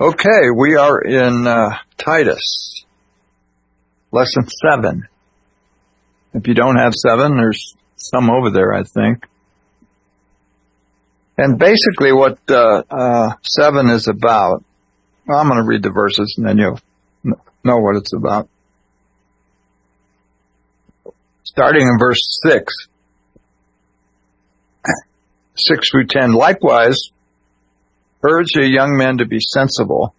Okay, we are in uh, Titus, lesson seven. If you don't have seven, there's some over there, I think. And basically what uh, uh, seven is about, well, I'm going to read the verses and then you'll know what it's about. Starting in verse six, six through ten. Likewise, urge the young men to be sensible.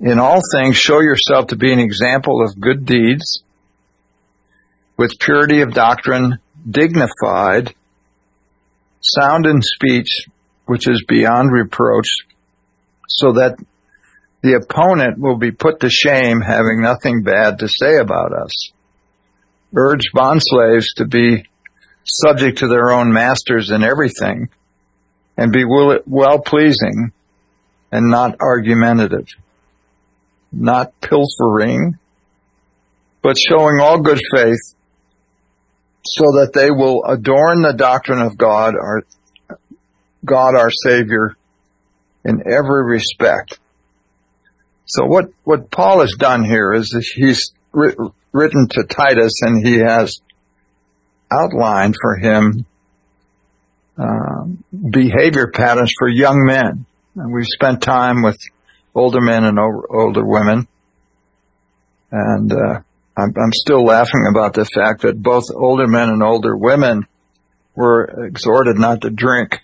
In all things, show yourself to be an example of good deeds, with purity of doctrine, dignified, sound in speech, which is beyond reproach, so that the opponent will be put to shame having nothing bad to say about us. Urge bondslaves to be subject to their own masters in everything and be well pleasing and not argumentative, not pilfering, but showing all good faith so that they will adorn the doctrine of God, our God, our Savior in every respect. So what, what Paul has done here is he's written to Titus and he has outlined for him uh, behavior patterns for young men. And we've spent time with older men and older women, and uh, I'm, I'm still laughing about the fact that both older men and older women were exhorted not to drink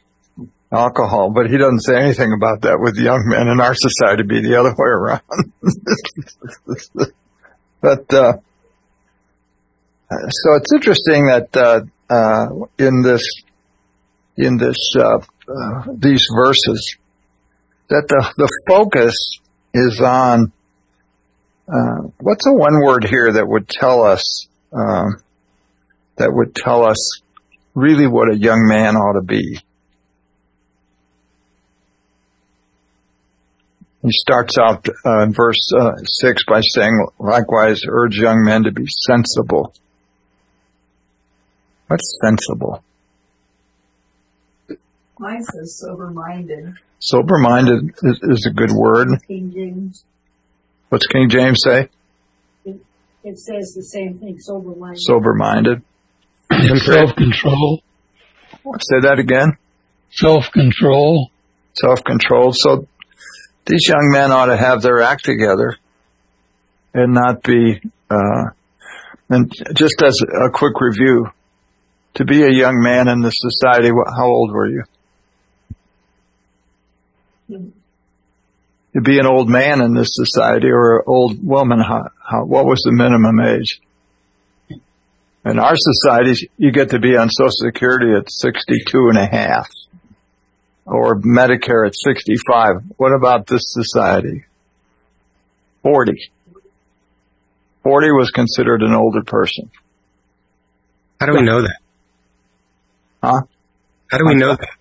alcohol, but he doesn't say anything about that with young men in our society be the other way around. but, uh, so it's interesting that, uh, uh, in this, in this, uh, uh, these verses, that the, the focus is on, uh, what's a one word here that would tell us, um, that would tell us really what a young man ought to be? He starts out uh, in verse uh, 6 by saying, likewise urge young men to be sensible. What's sensible? Mine says sober-minded. Sober-minded is, is a good word. King James. What's King James say? It, it says the same thing, sober-minded. Sober-minded. And self-control. Say that again. Self-control. Self-control. So these young men ought to have their act together and not be, uh, and just as a quick review, to be a young man in this society, how old were you? To be an old man in this society or an old woman, how, how, what was the minimum age? In our society, you get to be on Social Security at 62 and a half or Medicare at 65. What about this society? 40. 40 was considered an older person. How do we know that? Huh? How do we know that?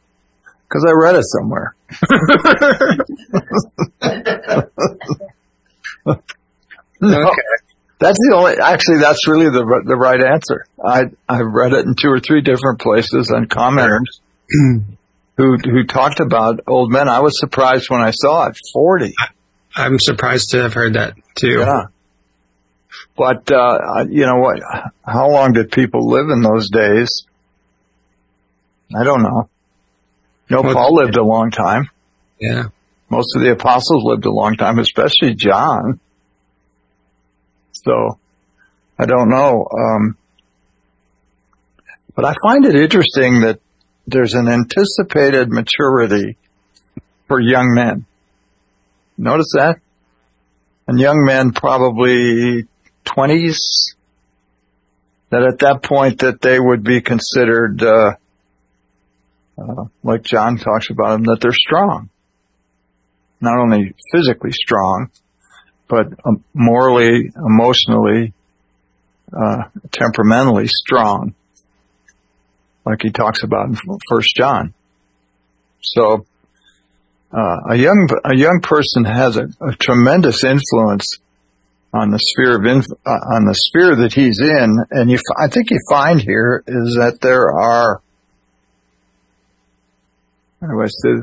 Because I read it somewhere. no, okay. That's the only, actually that's really the, the right answer. I, I've read it in two or three different places and commenters who, who talked about old men. I was surprised when I saw it, 40. I'm surprised to have heard that too. Yeah. But, uh, you know what, how long did people live in those days? I don't know. No, Paul lived a long time. Yeah. Most of the apostles lived a long time, especially John. So, I don't know. Um, but I find it interesting that there's an anticipated maturity for young men. Notice that? And young men probably 20s, that at that point that they would be considered, uh, uh, like John talks about them, that they're strong. Not only physically strong, but um, morally, emotionally, uh, temperamentally strong like he talks about in First John. So uh, a young a young person has a, a tremendous influence on the sphere of inf- uh, on the sphere that he's in, and you f- I think you find here is that there are.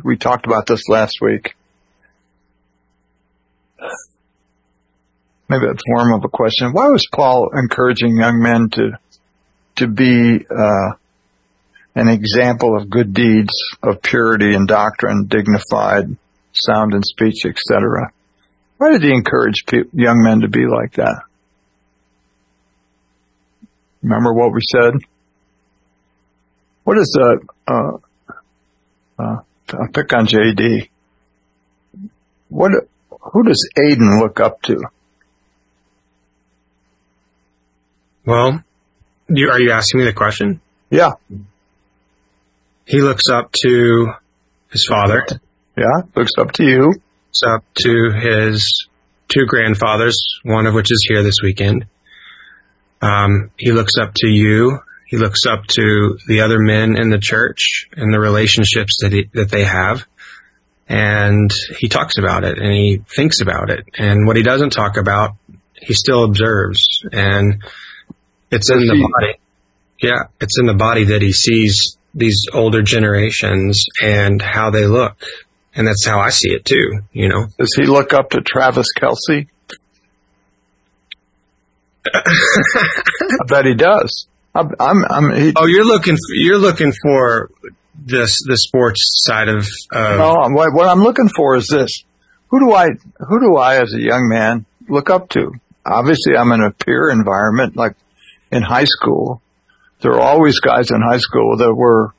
We talked about this last week. maybe a form of a question. Why was Paul encouraging young men to to be uh, an example of good deeds, of purity and doctrine, dignified, sound in speech, etc.? Why did he encourage pe- young men to be like that? Remember what we said? What is the, uh, uh, I'll pick on JD. What, who does Aiden look up to? Well, you, are you asking me the question? Yeah, He looks up to his father, yeah, looks up to you. looks up to his two grandfathers, one of which is here this weekend. Um, he looks up to you. He looks up to the other men in the church and the relationships that he, that they have. And he talks about it and he thinks about it. And what he doesn't talk about, he still observes. And it's in the body. Yeah, it's in the body that he sees these older generations and how they look. And that's how I see it too, you know. Does he look up to Travis Kelce? I bet he does. I'm, I'm, I'm he, Oh, you're looking for, you're looking for this the sports side of of no, what, what I'm looking for is this. Who do I, who do I as a young man look up to? Obviously I'm in a peer environment, like in high school. There were always guys in high school that were,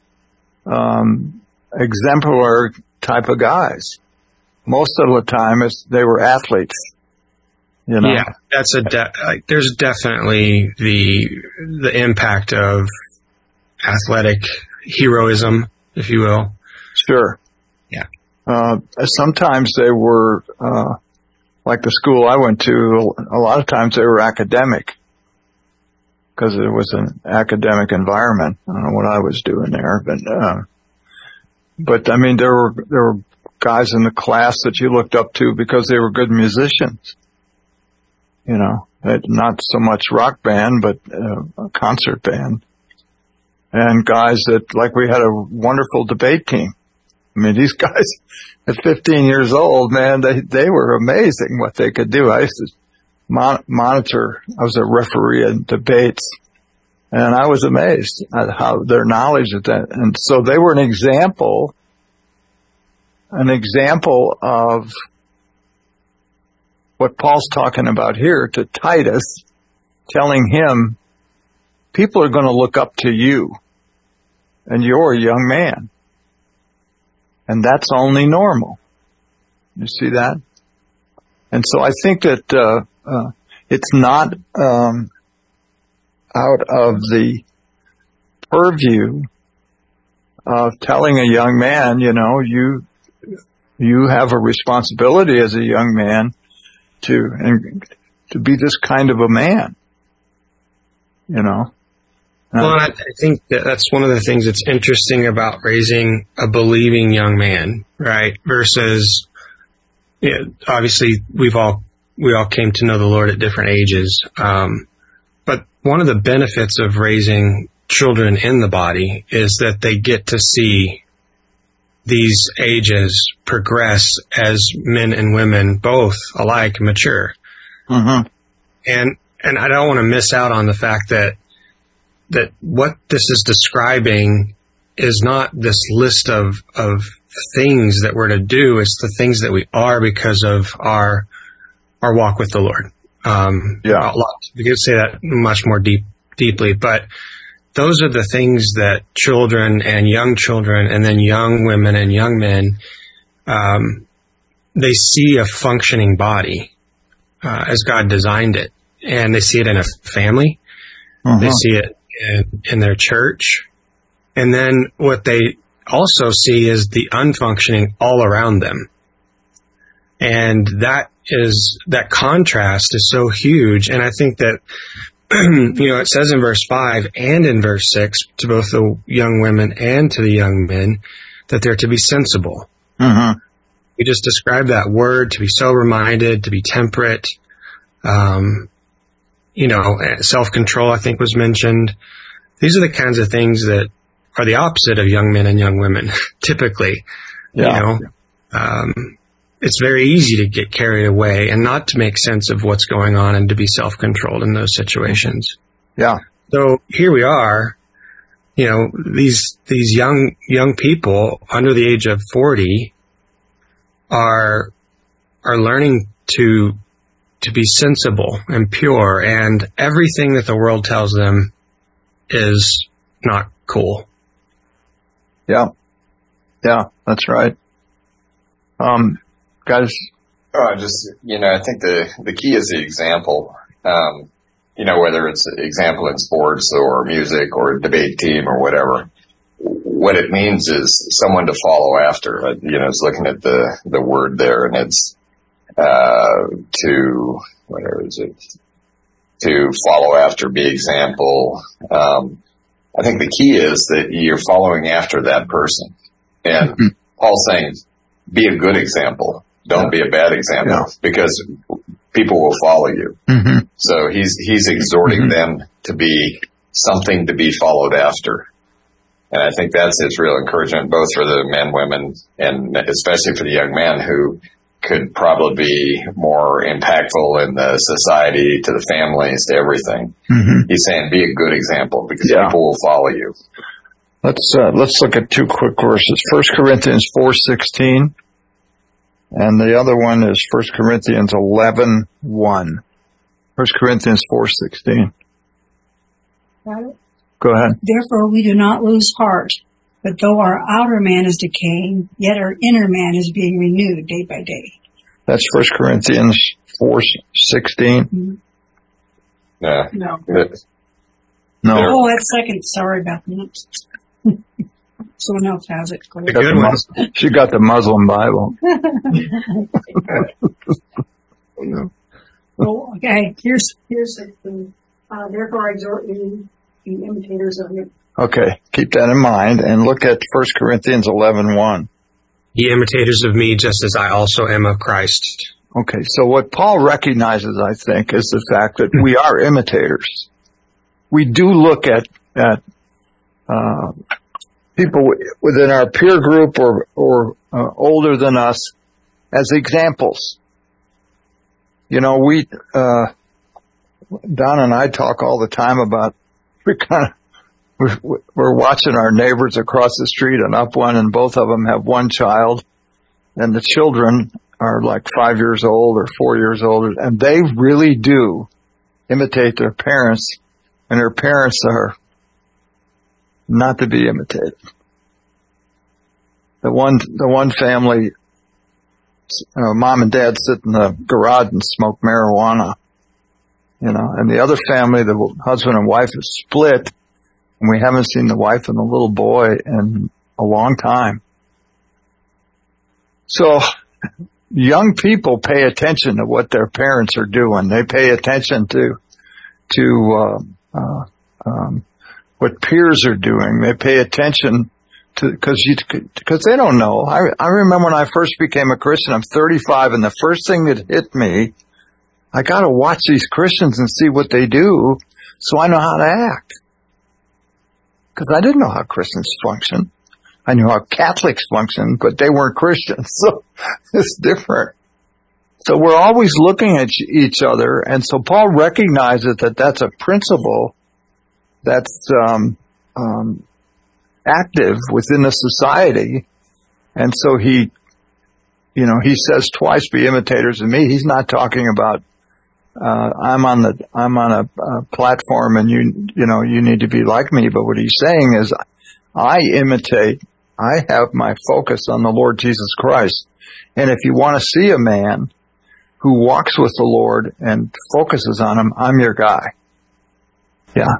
um, exemplary type of guys. Most of the time it's, they were athletes. You know? yeah. That's a de- like, there's definitely the the impact of athletic heroism, if you will. Sure. Yeah. Uh, sometimes they were, uh, like the school I went to, a lot of times they were academic because it was an academic environment. I don't know what I was doing there, but, uh, but I mean, there were, there were guys in the class that you looked up to because they were good musicians. You know, not so much rock band, but uh, a concert band. And guys that, like we had a wonderful debate team. I mean, these guys at 15 years old, man, they, they were amazing what they could do. I used to mon- monitor, I was a referee in debates and I was amazed at how their knowledge of that. And so they were an example, an example of what Paul's talking about here to Titus, telling him people are going to look up to you and you're a young man. And that's only normal. You see that? And so I think that, uh, uh, it's not, um, out of the purview of telling a young man, you know, you, you have a responsibility as a young man to, and to be this kind of a man, you know? Well, and I, I think that that's one of the things that's interesting about raising a believing young man, right? Versus, you know, obviously we've all, we all came to know the Lord at different ages. Um, but one of the benefits of raising children in the body is that they get to see these ages progress as men and women both alike mature Mm-hmm. and and I don't want to miss out on the fact that that what this is describing is not this list of of things that we're to do. It's the things that we are because of our our walk with the Lord. Um, Yeah. a lot. We could say that much more deep deeply, but those are the things that children and young children, and then young women and young men, um, they see a functioning body uh, as God designed it, and they see it in a family, they see it in, in their church, and then what they also see is the unfunctioning all around them, and that is that contrast is so huge, and I think that you know it says in verse five and in verse six to both the young women and to the young men that they're to be sensible Mm-hmm. we just described that word to be sober minded, to be temperate. Um, you know, self control, I think was mentioned. These are the kinds of things that are the opposite of young men and young women, typically. Yeah. You know, um, it's very easy to get carried away and not to make sense of what's going on and to be self-controlled in those situations. Yeah. So here we are, you know, these, these young, young people under the age of 40 are, are learning to, to be sensible and pure and everything that the world tells them is not cool. Yeah. Yeah, that's right. Um, guys, Oh, I just you know, I think the the key is the example. Um, you know, whether it's an example in sports or music or a debate team or whatever. What it means is someone to follow after. Uh, You know, it's looking at the the word there, and it's uh, to whatever is it to follow after, be example. Um, I think the key is that you're following after that person, and Paul's saying, be a good example. Don't be a bad example Yeah. because people will follow you. hmm So he's he's exhorting Mhm. them to be something to be followed after. And I think that's his real encouragement, both for the men, women, and especially for the young man who could probably be more impactful in the society, to the families, to everything. hmm He's saying be a good example because Yeah. people will follow you. Let's, uh, let's look at two quick verses. First Corinthians 4.16 and the other one is First Corinthians 11.1. First Corinthians 4.16. Got it? Go ahead. Therefore we do not lose heart, but though our outer man is decaying, yet our inner man is being renewed day by day. That's First Corinthians 4.16. Yeah. No. No. There. Oh, that's second. Sorry about that. Someone else has it. Go The ahead. Got the. Mus- she got the Muslim Bible. Oh, okay. Here's here's the uh, therefore I exhort you to be imitators of him. Okay. Keep that in mind and look at First Corinthians 11.1. Ye imitators of me just as I also am of Christ. Okay, so what Paul recognizes, I think, is the fact that we are imitators. We do look at at uh, people within our peer group or or uh, older than us as examples. You know, we uh, Don and I talk all the time about we kind of we're, we're watching our neighbors across the street and up one, and both of them have one child, and the children are like five years old or four years old, and they really do imitate their parents, and their parents are not to be imitated. The one, the one family, uh, mom and dad sit in the garage and smoke marijuana, you know, and the other family, the husband and wife is split, and we haven't seen the wife and the little boy in a long time. So, young people pay attention to what their parents are doing. They pay attention to to uh, uh, um, what peers are doing. They pay attention to because you because they don't know. I I remember when I first became a Christian. I'm 35, and the first thing that hit me, I got to watch these Christians and see what they do, so I know how to act. Because I didn't know how Christians function. I knew how Catholics function, but they weren't Christians, so it's different. So we're always looking at each other, and so Paul recognizes that that's a principle that's um, um, active within the society, and so he, you know, he says twice, "Be imitators of me." He's not talking about uh, I'm on the I'm on a, a platform, and you you know you need to be like me. But what he's saying is, I imitate. I have my focus on the Lord Jesus Christ. And if you want to see a man who walks with the Lord and focuses on him, I'm your guy. Yeah.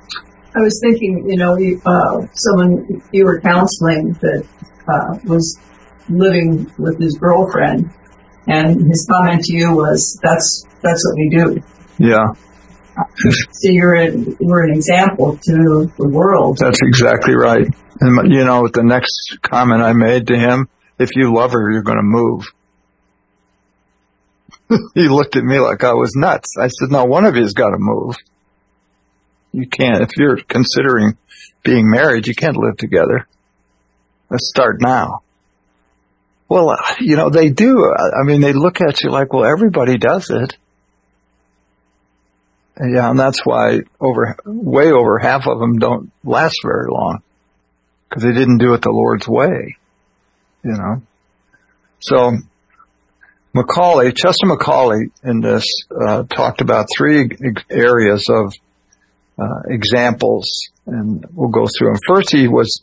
I was thinking, you know, you, uh, someone you were counseling that uh, was living with his girlfriend, and his comment to you was, "That's that's what we do." Yeah. So you're an, you're an example to the world. That's exactly right. And you know, the next comment I made to him, if you love her, you're going to move. he looked at me like I was nuts. I said, no, one of you's got to move. You can't, if you're considering being married, you can't live together. Let's start now. Well, you know, they do. I mean, they look at you like, well, everybody does it. Yeah, and that's why over, way over half of them don't last very long. Because they didn't do it the Lord's way. You know? So, McCalley, Chester McCalley in this, uh, talked about three areas of, uh, examples and we'll go through them. First, he was,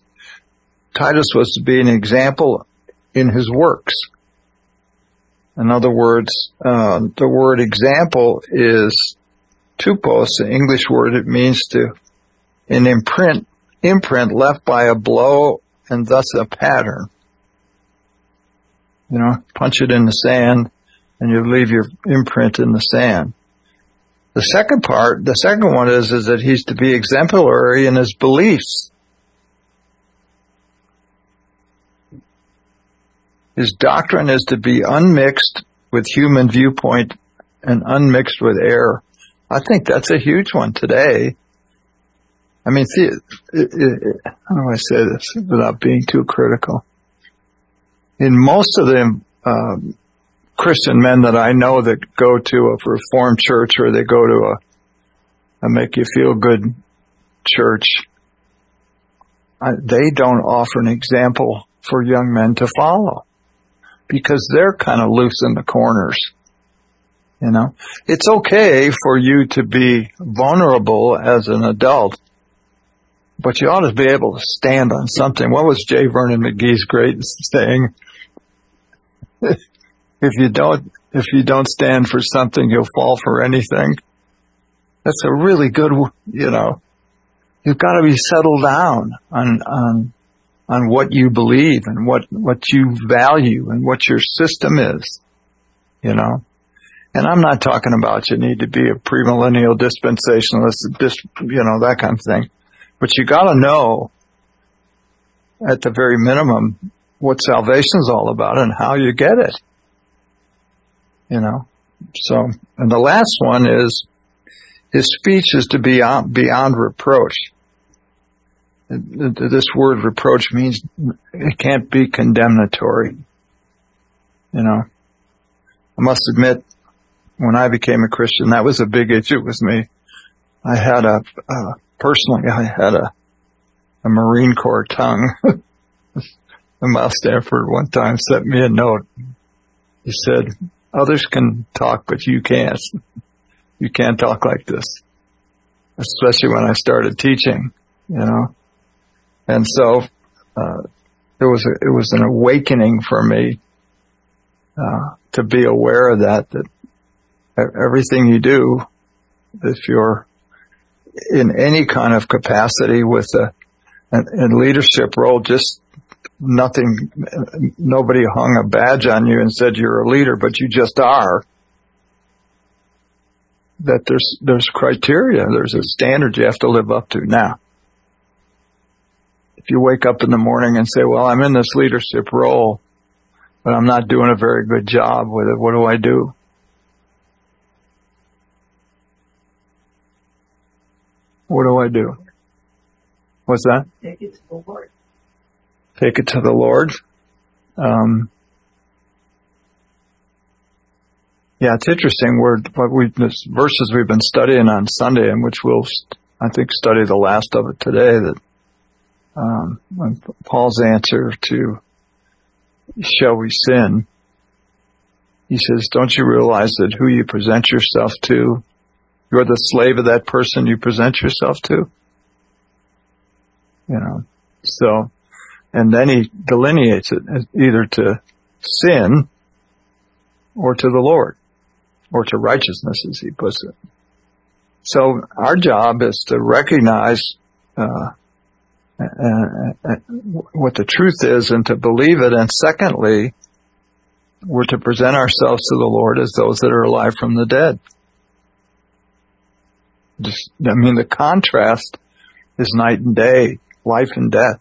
Titus was to be an example in his works. In other words, uh, the word example is tupos, the English word. It means to an imprint, imprint left by a blow and thus a pattern. You know, punch it in the sand and you leave your imprint in the sand. The second part, the second one is, is that he's to be exemplary in his beliefs. His doctrine is to be unmixed with human viewpoint and unmixed with error. I think that's a huge one today. I mean, see, it, it, how do I say this without being too critical? In most of the um, Christian men that I know that go to a Reformed church or they go to a, a make you feel good church, I, they don't offer an example for young men to follow because they're kind of loose in the corners. You know, it's okay for you to be vulnerable as an adult, but you ought to be able to stand on something. What was J. Vernon McGee's great saying? if you don't, if you don't stand for something, you'll fall for anything. That's a really good, you know, you've got to be settled down on, on on what you believe and what, what you value and what your system is, you know. And I'm not talking about you need to be a premillennial dispensationalist, just, you know, that kind of thing. But you gotta know, at the very minimum, what salvation's all about and how you get it. You know. So, and the last one is, his speech is to be beyond, beyond reproach this word reproach means it can't be condemnatory. You know, I must admit, when I became a Christian, that was a big issue with me. I had a, personally, I had a, a Marine Corps tongue. Miles Stanford one time sent me a note. He said, others can talk, but you can't. You can't talk like this. Especially when I started teaching, you know. And so, uh, it was a, it was an awakening for me, uh, to be aware of that, that everything you do, if you're in any kind of capacity with a, an, leadership role, just nothing, nobody hung a badge on you and said you're a leader, but you just are. That there's, there's criteria, there's a standard you have to live up to now if you wake up in the morning and say, well, I'm in this leadership role, but I'm not doing a very good job with it, what do I do? What do I do? What's that? Take it. Take it to the Lord. Um, yeah, it's interesting. We're what we verses we've been studying on Sunday, and which we'll I think study the last of it today. That um, Paul's answer to shall we sin? He says, don't you realize that who you present yourself to, you're the slave of that person you present yourself to? You know, so, and then he delineates it either to sin or to the Lord or to righteousness as he puts it. So our job is to recognize, uh, uh, uh, what the truth is and to believe it. And secondly, we're to present ourselves to the Lord as those that are alive from the dead. Just, I mean, the contrast is night and day, life and death.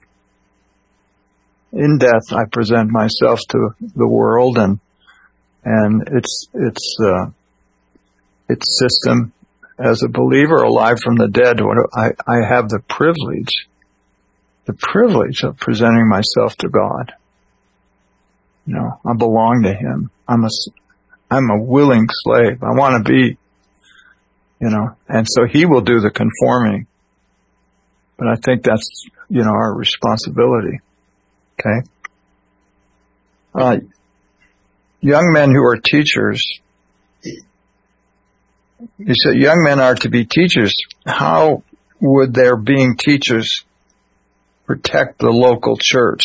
In death, I present myself to the world and, and its, its, uh, its system as a believer alive from the dead. I, I have the privilege the privilege of presenting myself to God. You know, I belong to him. I'm a, I'm a willing slave. I want to be, you know, and so he will do the conforming. But I think that's, you know, our responsibility. Okay. Uh, young men who are teachers, you said young men are to be teachers. How would their being teachers protect the local church?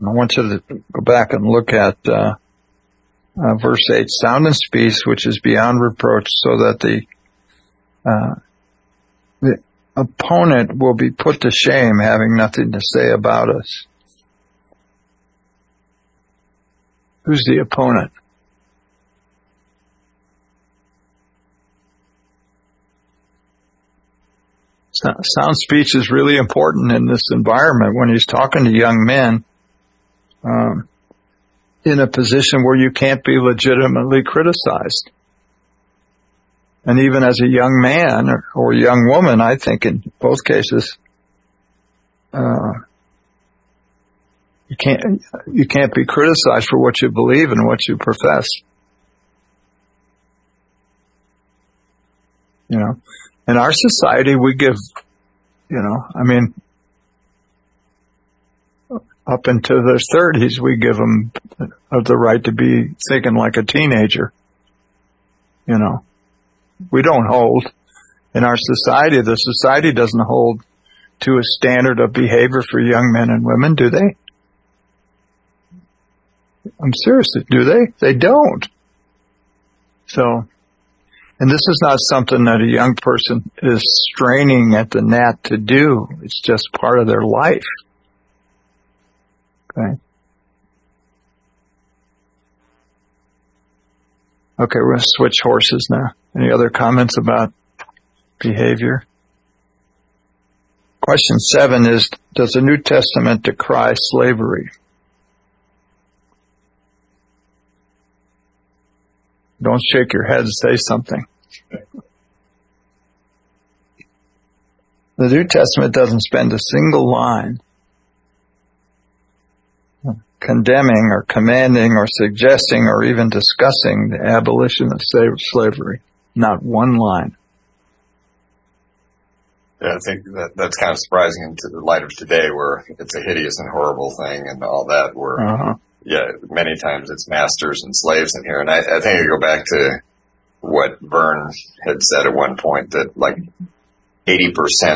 I want you to go back and look at uh, uh, verse 8, sound and speech, which is beyond reproach, so that the uh, opponent will be put to shame, having nothing to say about us. Who's the opponent? Sound speech is really important in this environment when he's talking to young men um, in a position where you can't be legitimately criticized. And even as a young man or, or young woman, I think in both cases, uh, you can't you can't be criticized for what you believe and what you profess. You know, in our society, we give, you know, I mean, up into their thirties, we give them of the right to be thinking like a teenager. You know, we don't hold in our society. The society doesn't hold to a standard of behavior for young men and women, do they? I'm serious. Do they? They don't. So, and this is not something that a young person is straining at the gnat to do. It's just part of their life. Okay. Okay, we're going to switch horses now. Any other comments about behavior? Question seven is, does the New Testament decry slavery? Don't shake your head, say something. The New Testament doesn't spend a single line condemning or commanding or suggesting or even discussing the abolition of slavery. Not one line. Yeah, I think that that's kind of surprising into the light of today where it's a hideous and horrible thing and all that where, uh-huh. yeah, many times it's masters and slaves in here. And I, I think I go back to what Vern had said at one point that like 80%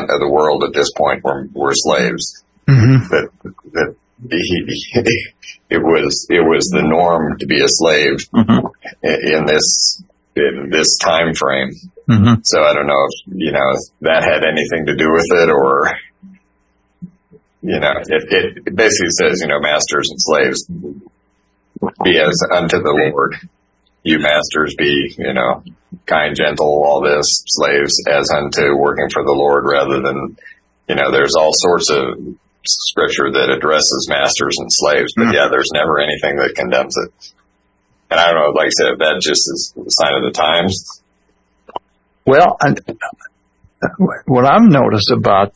of the world at this point were, were slaves. Mm-hmm. That, that it was it was the norm to be a slave mm-hmm. in this in this time frame. Mm-hmm. So I don't know if you know if that had anything to do with it, or you know, it, it basically says you know, masters and slaves be as unto the Lord. You masters be you know kind, gentle, all this. Slaves as unto working for the Lord, rather than you know, there's all sorts of scripture that addresses masters and slaves, but mm. yeah, there's never anything that condemns it. And I don't know, like I said, that just is a sign of the times. Well, what I've noticed about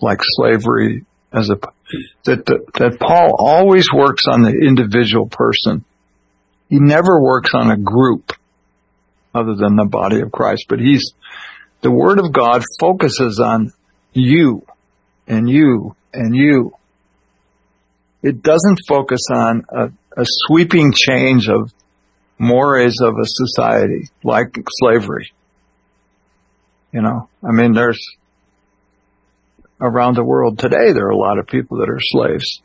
like slavery as a that, that that Paul always works on the individual person. He never works on a group other than the body of Christ, but he's the word of God focuses on you and you and you. It doesn't focus on a, a sweeping change of mores of a society like slavery. You know, I mean, there's around the world today, there are a lot of people that are slaves.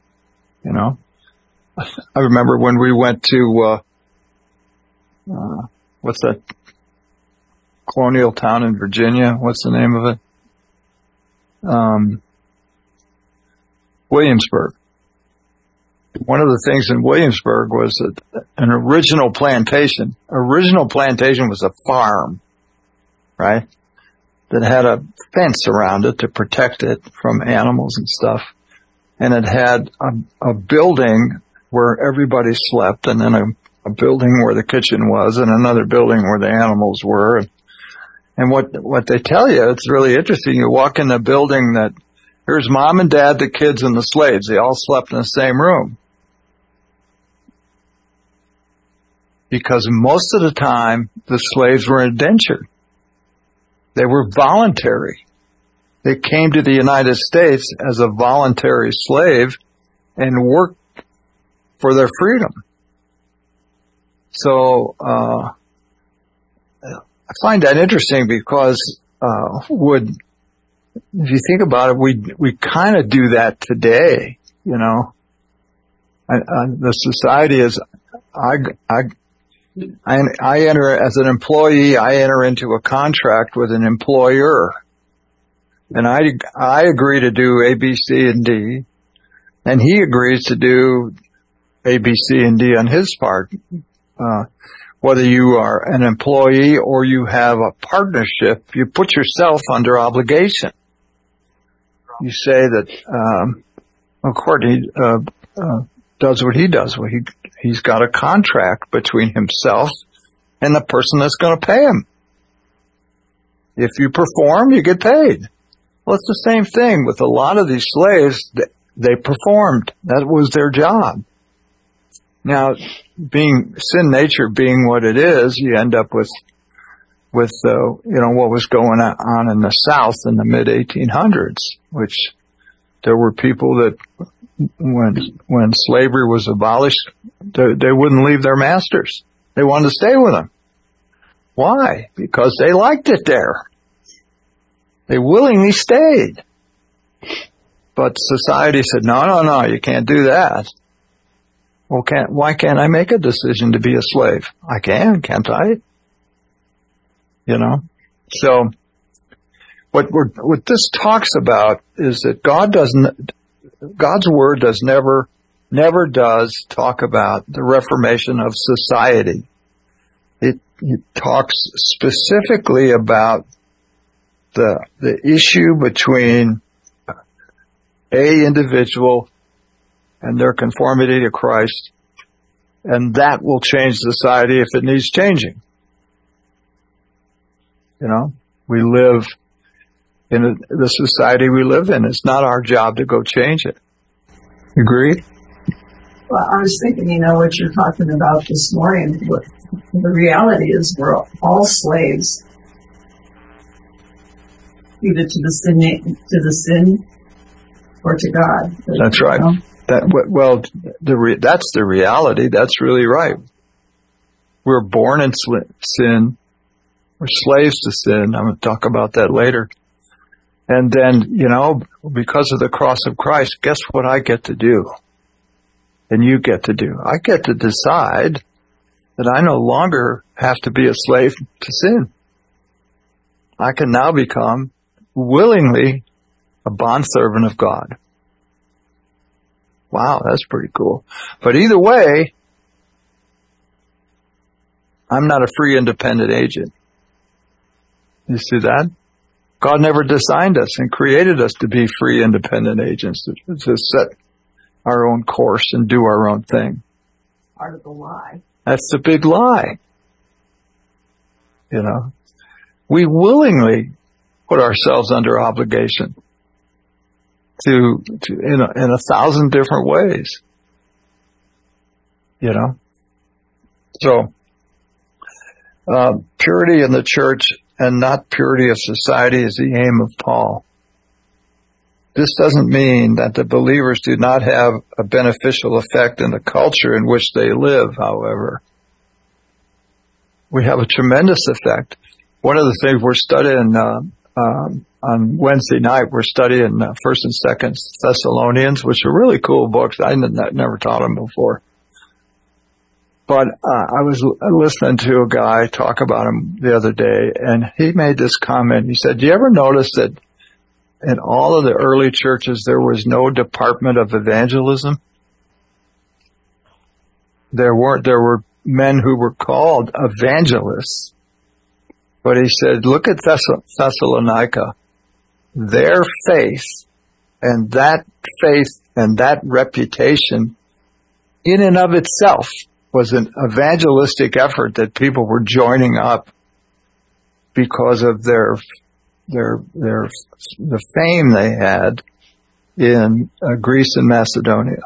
You know, I remember when we went to, uh, uh, what's that colonial town in Virginia? What's the name of it? Um, Williamsburg. One of the things in Williamsburg was that an original plantation. Original plantation was a farm, right? That had a fence around it to protect it from animals and stuff. And it had a, a building where everybody slept and then a, a, building where the kitchen was and another building where the animals were. And, what, what they tell you, it's really interesting. You walk in a building that Here's mom and dad, the kids, and the slaves. They all slept in the same room. Because most of the time, the slaves were indentured. They were voluntary. They came to the United States as a voluntary slave and worked for their freedom. So, uh, I find that interesting because, uh, would, if you think about it, we, we kind of do that today, you know. I, I, the society is, I, I, I, I enter as an employee, I enter into a contract with an employer. And I, I agree to do A, B, C, and D. And he agrees to do A, B, C, and D on his part. Uh, whether you are an employee or you have a partnership, you put yourself under obligation. You say that, um, uh, uh, does what he does. Well, he, he's got a contract between himself and the person that's going to pay him. If you perform, you get paid. Well, it's the same thing with a lot of these slaves. They performed. That was their job. Now, being sin nature being what it is, you end up with with uh, you know what was going on in the South in the mid 1800s, which there were people that when when slavery was abolished, they, they wouldn't leave their masters. They wanted to stay with them. Why? Because they liked it there. They willingly stayed. But society said, no, no, no, you can't do that. Well, can't, why can't I make a decision to be a slave? I can, can't I? You know? So, what we're, what this talks about is that God doesn't, God's word does never, never does talk about the reformation of society. It, it talks specifically about the, the issue between a individual and their conformity to Christ. And that will change society if it needs changing. You know, we live in the society we live in. It's not our job to go change it. Agreed? Well, I was thinking, you know, what you're talking about this morning, what the reality is we're all slaves. Either to the sin, to the sin or to God. That's right. Know? That well, the re, that's the reality. That's really right. We're born in sin. We're slaves to sin. I'm going to talk about that later. And then, you know, because of the cross of Christ, guess what I get to do? And you get to do. I get to decide that I no longer have to be a slave to sin. I can now become willingly a bondservant of God. Wow, that's pretty cool. But either way, I'm not a free independent agent. You see that? God never designed us and created us to be free independent agents, to, set our own course and do our own thing. Part of the lie. That's the big lie. You know, we willingly put ourselves under obligation to, to in a, in a thousand different ways. You know? So, uh, purity in the church and not purity of society is the aim of Paul. This doesn't mean that the believers do not have a beneficial effect in the culture in which they live, however. We have a tremendous effect. One of the things we're studying uh, um, on Wednesday night, we're studying uh, First and Second Thessalonians, which are really cool books. I n- never taught them before, but uh, I was listening to a guy talk about him the other day, and he made this comment. He said, "Do you ever notice that in all of the early churches there was no department of evangelism? There weren't. There were men who were called evangelists." But he said, look at Thess- Thessalonica their faith and that faith and that reputation in and of itself was an evangelistic effort that people were joining up because of their their their the fame they had in uh, Greece and Macedonia.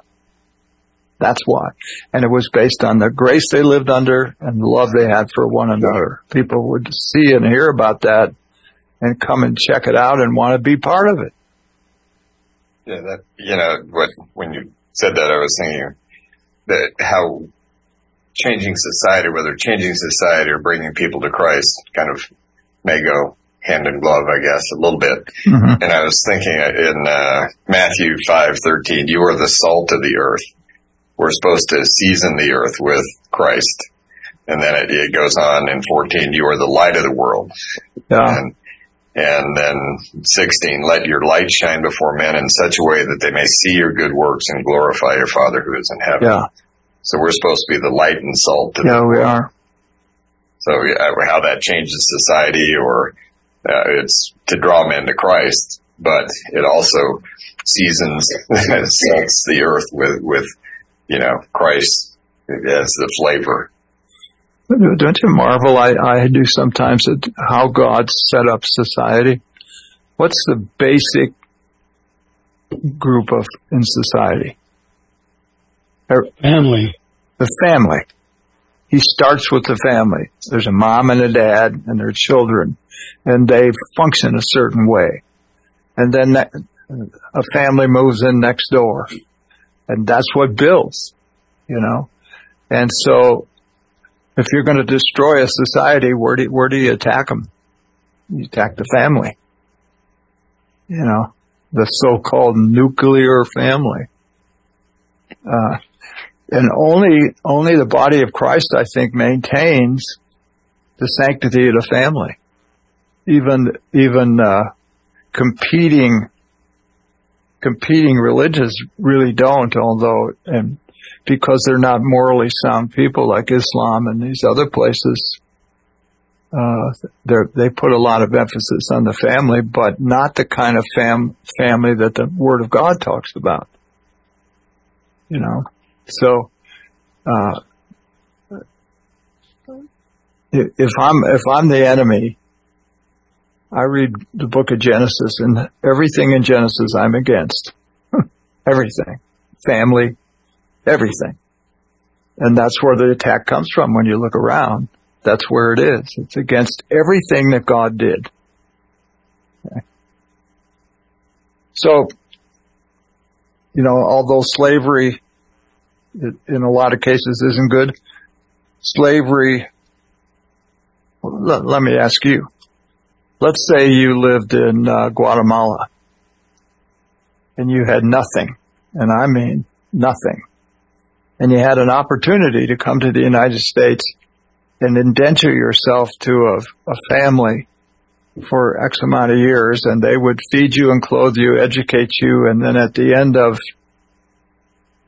That's why. And it was based on the grace they lived under and the love they had for one another. People would see and hear about that and come and check it out and want to be part of it. Yeah, that you know what when you said that I was thinking that how changing society, whether changing society or bringing people to Christ, kind of may go hand in glove, I guess, a little bit. Mhm. And I was thinking in uh, Matthew five thirteen, you are the salt of the earth. We're supposed to season the earth with Christ. And then it, it goes on in 14, you are the light of the world. Yeah. And, and then 16, let your light shine before men in such a way that they may see your good works and glorify your Father who is in heaven. Yeah. So we're supposed to be the light and salt. Yeah, we are. so yeah, how that changes society or uh, it's to draw men to Christ, but it also seasons, salts the earth with, with, you know, Christ as the flavor. Don't you marvel? I, I do sometimes at how God set up society. What's the basic group of in society? Family, The family. He starts with the family. There's a mom and a dad and their children, and they function a certain way. And then that, a family moves in next door, and that's what builds, you know. And so, if you're going to destroy a society, where do where do you attack them? You attack the family. You know, the so-called nuclear family. Uh, and only only the body of Christ, I think, maintains the sanctity of the family. Even even uh, competing competing religions really don't, although and because they're not morally sound people like Islam and these other places, uh, they put a lot of emphasis on the family, but not the kind of fam- family that the Word of God talks about. You know, so uh, if I'm if I'm the enemy, I read the book of Genesis and everything in Genesis I'm against. everything, family, everything, and that's where the attack comes from. When you look around, that's where it is. It's against everything that God did. Okay. So, you know, although slavery in a lot of cases isn't good, slavery, let, let me ask you. Let's say you lived in uh, Guatemala and you had nothing, and I mean nothing, and you had an opportunity to come to the United States and indenture yourself to a, a family for X amount of years and they would feed you and clothe you, educate you, and then at the end of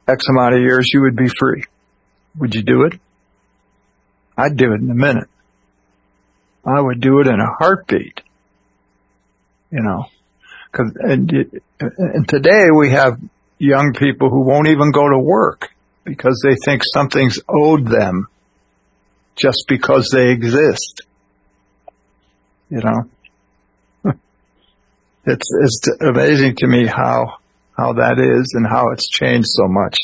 X amount of years you would be free. Would you do it? I'd do it in a minute. I would do it in a heartbeat. You know, cause, and, and today we have young people who won't even go to work because they think something's owed them just because they exist. You know, it's, it's amazing to me how, how that is and how it's changed so much.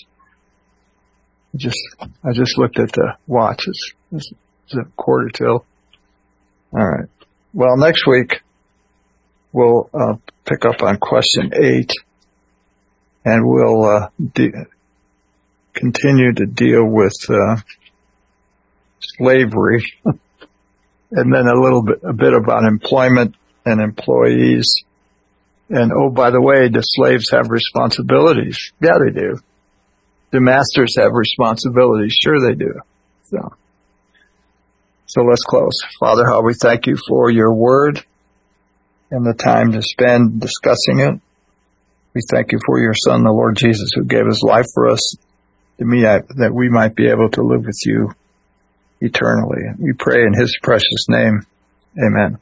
Just, I just looked at the watch. It's, it's, it's a quarter till. All right. Well, next week we'll uh, pick up on question eight, and we'll uh, de- continue to deal with uh, slavery, and then a little bit a bit about employment and employees. And oh, by the way, the slaves have responsibilities. Yeah, they do. The masters have responsibilities. Sure, they do. So. So let's close. Father, how we thank you for your word and the time to spend discussing it. We thank you for your son, the Lord Jesus, who gave his life for us to me that we might be able to live with you eternally. We pray in his precious name. Amen.